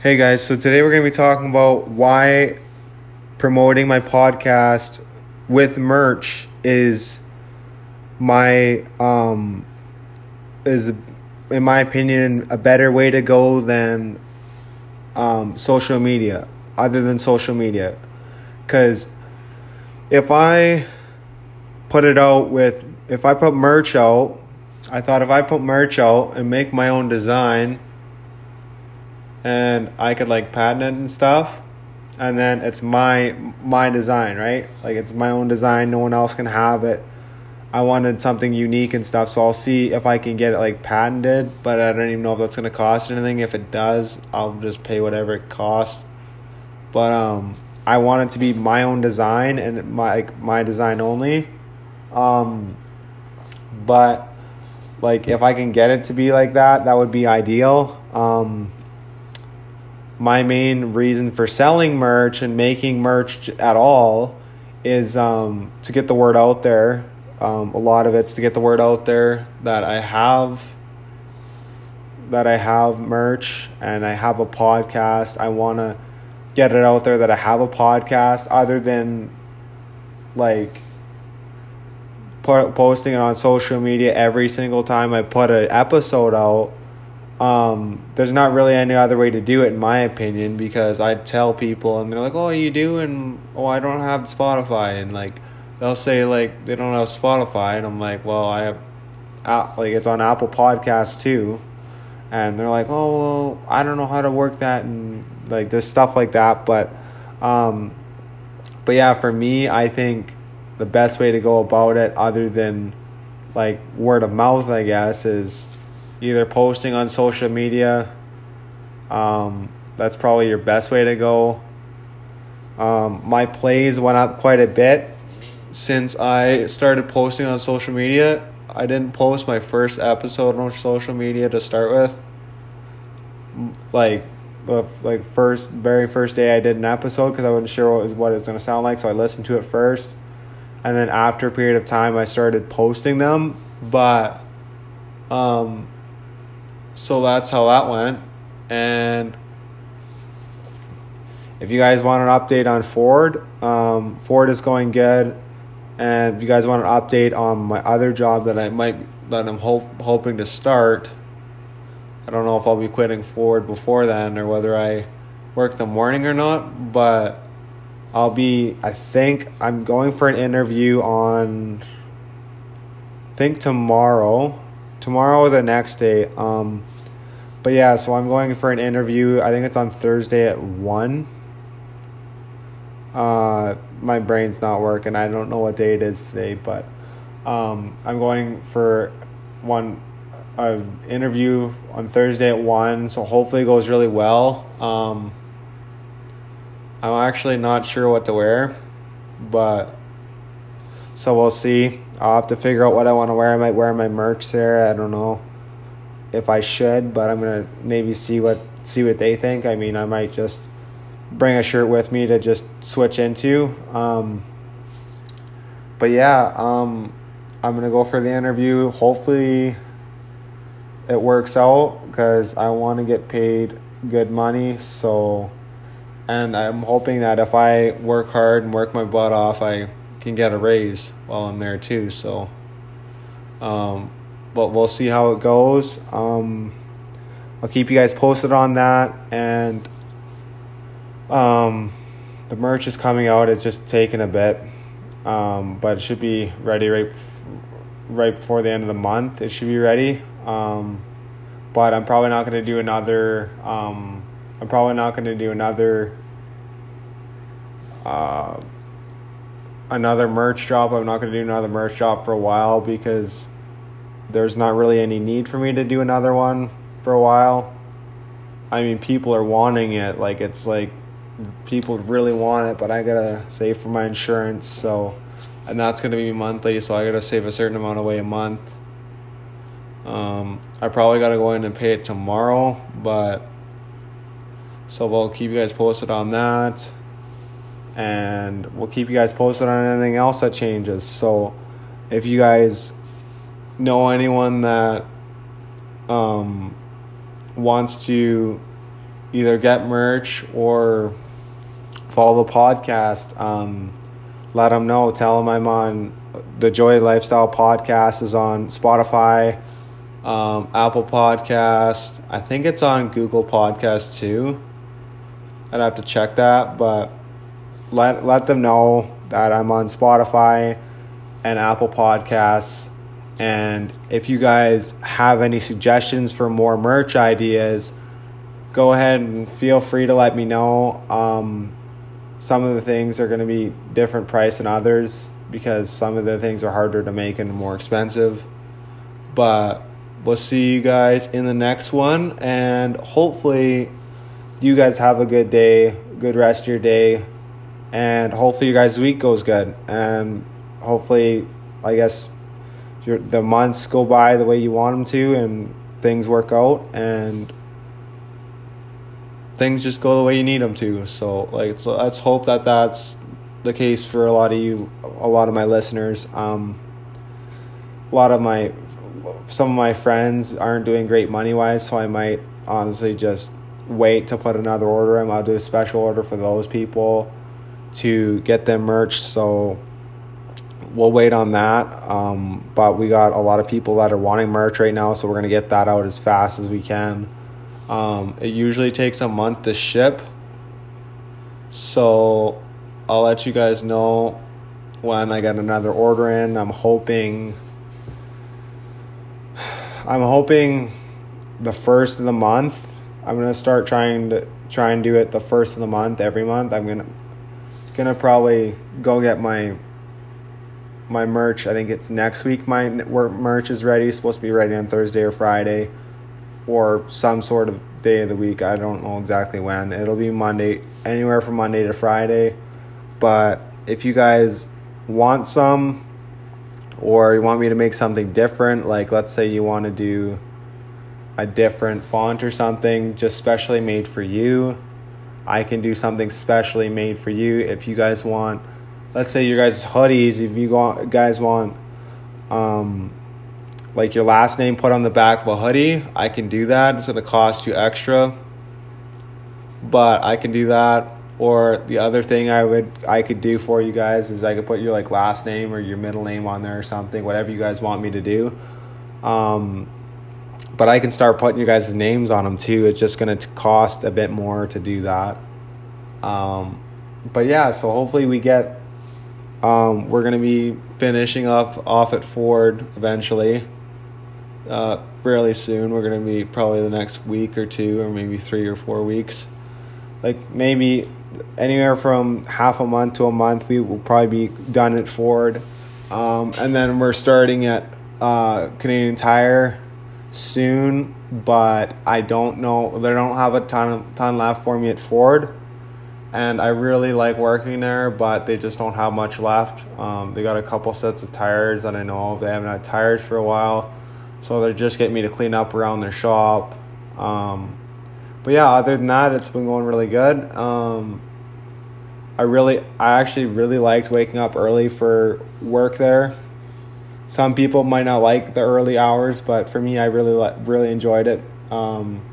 Hey guys, so today we're going to be talking about why promoting my podcast with merch is my um is in my opinion a better way to go than um social media other than social media. Cuz if I put it out with if I put merch out I thought if I put merch out and make my own design and I could like patent it and stuff and then it's my my design, right? Like it's my own design, no one else can have it. I wanted something unique and stuff, so I'll see if I can get it like patented, but I don't even know if that's gonna cost anything. If it does, I'll just pay whatever it costs. But um I want it to be my own design and my like my design only. Um but like if I can get it to be like that, that would be ideal. Um my main reason for selling merch and making merch at all is um, to get the word out there. Um, a lot of it's to get the word out there that I have that I have merch and I have a podcast. I want to get it out there that I have a podcast other than like posting it on social media every single time I put an episode out um, there's not really any other way to do it in my opinion because I tell people and they're like, "Oh, you do," and "Oh, I don't have Spotify," and like they'll say like they don't have Spotify, and I'm like, "Well, I have, like it's on Apple Podcasts too," and they're like, "Oh, well, I don't know how to work that," and like there's stuff like that, but, um, but yeah, for me, I think the best way to go about it, other than like word of mouth, I guess, is either posting on social media. Um, that's probably your best way to go. Um, my plays went up quite a bit since I started posting on social media. I didn't post my first episode on social media to start with. Like the like first very first day I did an episode because I wasn't sure what was what it was gonna sound like, so I listened to it first, and then after a period of time I started posting them. But um, so that's how that went. And if you guys want an update on Ford, um, Ford is going good. And if you guys want an update on my other job that I might that I'm hope, hoping to start, I don't know if I'll be quitting Ford before then or whether I work the morning or not. But I'll be. I think I'm going for an interview on. I think tomorrow tomorrow or the next day. Um, but yeah, so I'm going for an interview. I think it's on Thursday at one. Uh, my brain's not working. I don't know what day it is today, but um, I'm going for one interview on Thursday at one. So hopefully it goes really well. Um, I'm actually not sure what to wear, but so we'll see. I'll have to figure out what I want to wear. I might wear my merch there. I don't know if I should, but I'm gonna maybe see what see what they think. I mean, I might just bring a shirt with me to just switch into. Um, but yeah, um, I'm gonna go for the interview. Hopefully, it works out because I want to get paid good money. So, and I'm hoping that if I work hard and work my butt off, I can get a raise while I'm there too. So, um, but we'll see how it goes. Um, I'll keep you guys posted on that, and um, the merch is coming out. It's just taking a bit, um, but it should be ready right right before the end of the month. It should be ready. Um, but I'm probably not going to do another. Um, I'm probably not to do another. Uh, another merch drop. I'm not going to do another merch drop for a while because there's not really any need for me to do another one for a while. I mean, people are wanting it. Like, it's like people really want it, but I got to save for my insurance. So, and that's going to be monthly. So, I got to save a certain amount away a month. Um, I probably got to go in and pay it tomorrow, but so we'll keep you guys posted on that and we'll keep you guys posted on anything else that changes. So if you guys know anyone that um, wants to either get merch or follow the podcast. Um, let them know. Tell them I'm on the Joy Lifestyle podcast is on Spotify, um, Apple Podcast. I think it's on Google Podcast too. I'd have to check that, but let let them know that I'm on Spotify and Apple Podcasts. And if you guys have any suggestions for more merch ideas, go ahead and feel free to let me know. Um, some of the things are going to be different price than others because some of the things are harder to make and more expensive. But we'll see you guys in the next one, and hopefully, you guys have a good day, good rest of your day, and hopefully, your guys' week goes good, and hopefully, I guess your, the months go by the way you want them to, and things work out, and things just go the way you need them to. So, like, so let's hope that that's the case for a lot of you, a lot of my listeners. Um, a lot of my, some of my friends aren't doing great money wise, so I might honestly just wait to put another order in. I'll do a special order for those people to get them merch. So we'll wait on that. Um, but we got a lot of people that are wanting merch right now, so we're gonna get that out as fast as we can. Um, it usually takes a month to ship. So I'll let you guys know when I get another order in. I'm hoping I'm hoping the first of the month. I'm gonna start trying to try and do it the first of the month every month. I'm gonna gonna probably go get my my merch. I think it's next week. My merch is ready. It's supposed to be ready on Thursday or Friday or some sort of day of the week. I don't know exactly when. It'll be Monday, anywhere from Monday to Friday. But if you guys want some or you want me to make something different, like let's say you want to do a different font or something just specially made for you, I can do something specially made for you. If you guys want, let's say your guys' hoodies, if you guys want um, like your last name put on the back of a hoodie, I can do that. It's going to cost you extra. But I can do that. Or the other thing I would I could do for you guys is I could put your like last name or your middle name on there or something, whatever you guys want me to do. Um, but I can start putting you guys' names on them too. It's just going to cost a bit more to do that. Um, but yeah, so hopefully we get. Um, we're going to be finishing up off at Ford eventually uh, fairly soon. We're going to be probably the next week or two, or maybe three or four weeks. Like maybe anywhere from half a month to a month, we will probably be done at Ford. Um, and then we're starting at uh, Canadian Tire soon, but I don't know. They don't have a ton ton left for me at Ford, and I really like working there, but they just don't have much left. Um, they got a couple sets of tires that I know of. They haven't had tires for a while. So they're just getting me to clean up around their shop. Um, but yeah, other than that, it's been going really good. Um, I really, I actually really liked waking up early for work there. Some people might not like the early hours, but for me, I really, really enjoyed it. Um,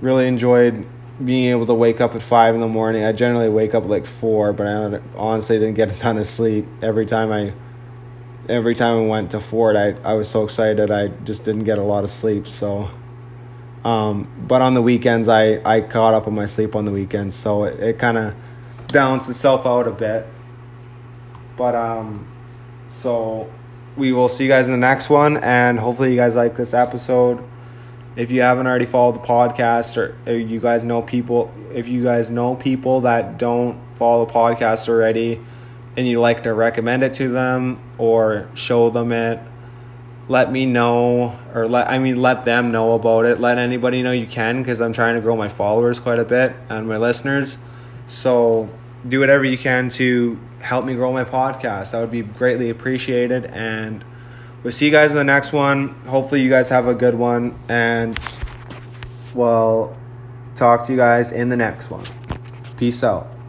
really enjoyed being able to wake up at five in the morning. I generally wake up like four, but I honestly didn't get a ton of sleep every time I every time I went to Ford, I, I was so excited. I just didn't get a lot of sleep. So, um, but on the weekends, I, I caught up on my sleep on the weekends. So it, it kind of balanced itself out a bit. But, um, so we will see you guys in the next one. And hopefully you guys like this episode. If you haven't already followed the podcast or you guys know people, if you guys know people that don't follow the podcast already, and you like to recommend it to them or show them it, let me know or let I mean let them know about it. Let anybody know you can because I'm trying to grow my followers quite a bit and my listeners. So do whatever you can to help me grow my podcast. That would be greatly appreciated and we'll see you guys in the next one. Hopefully you guys have a good one and we'll talk to you guys in the next one. Peace out.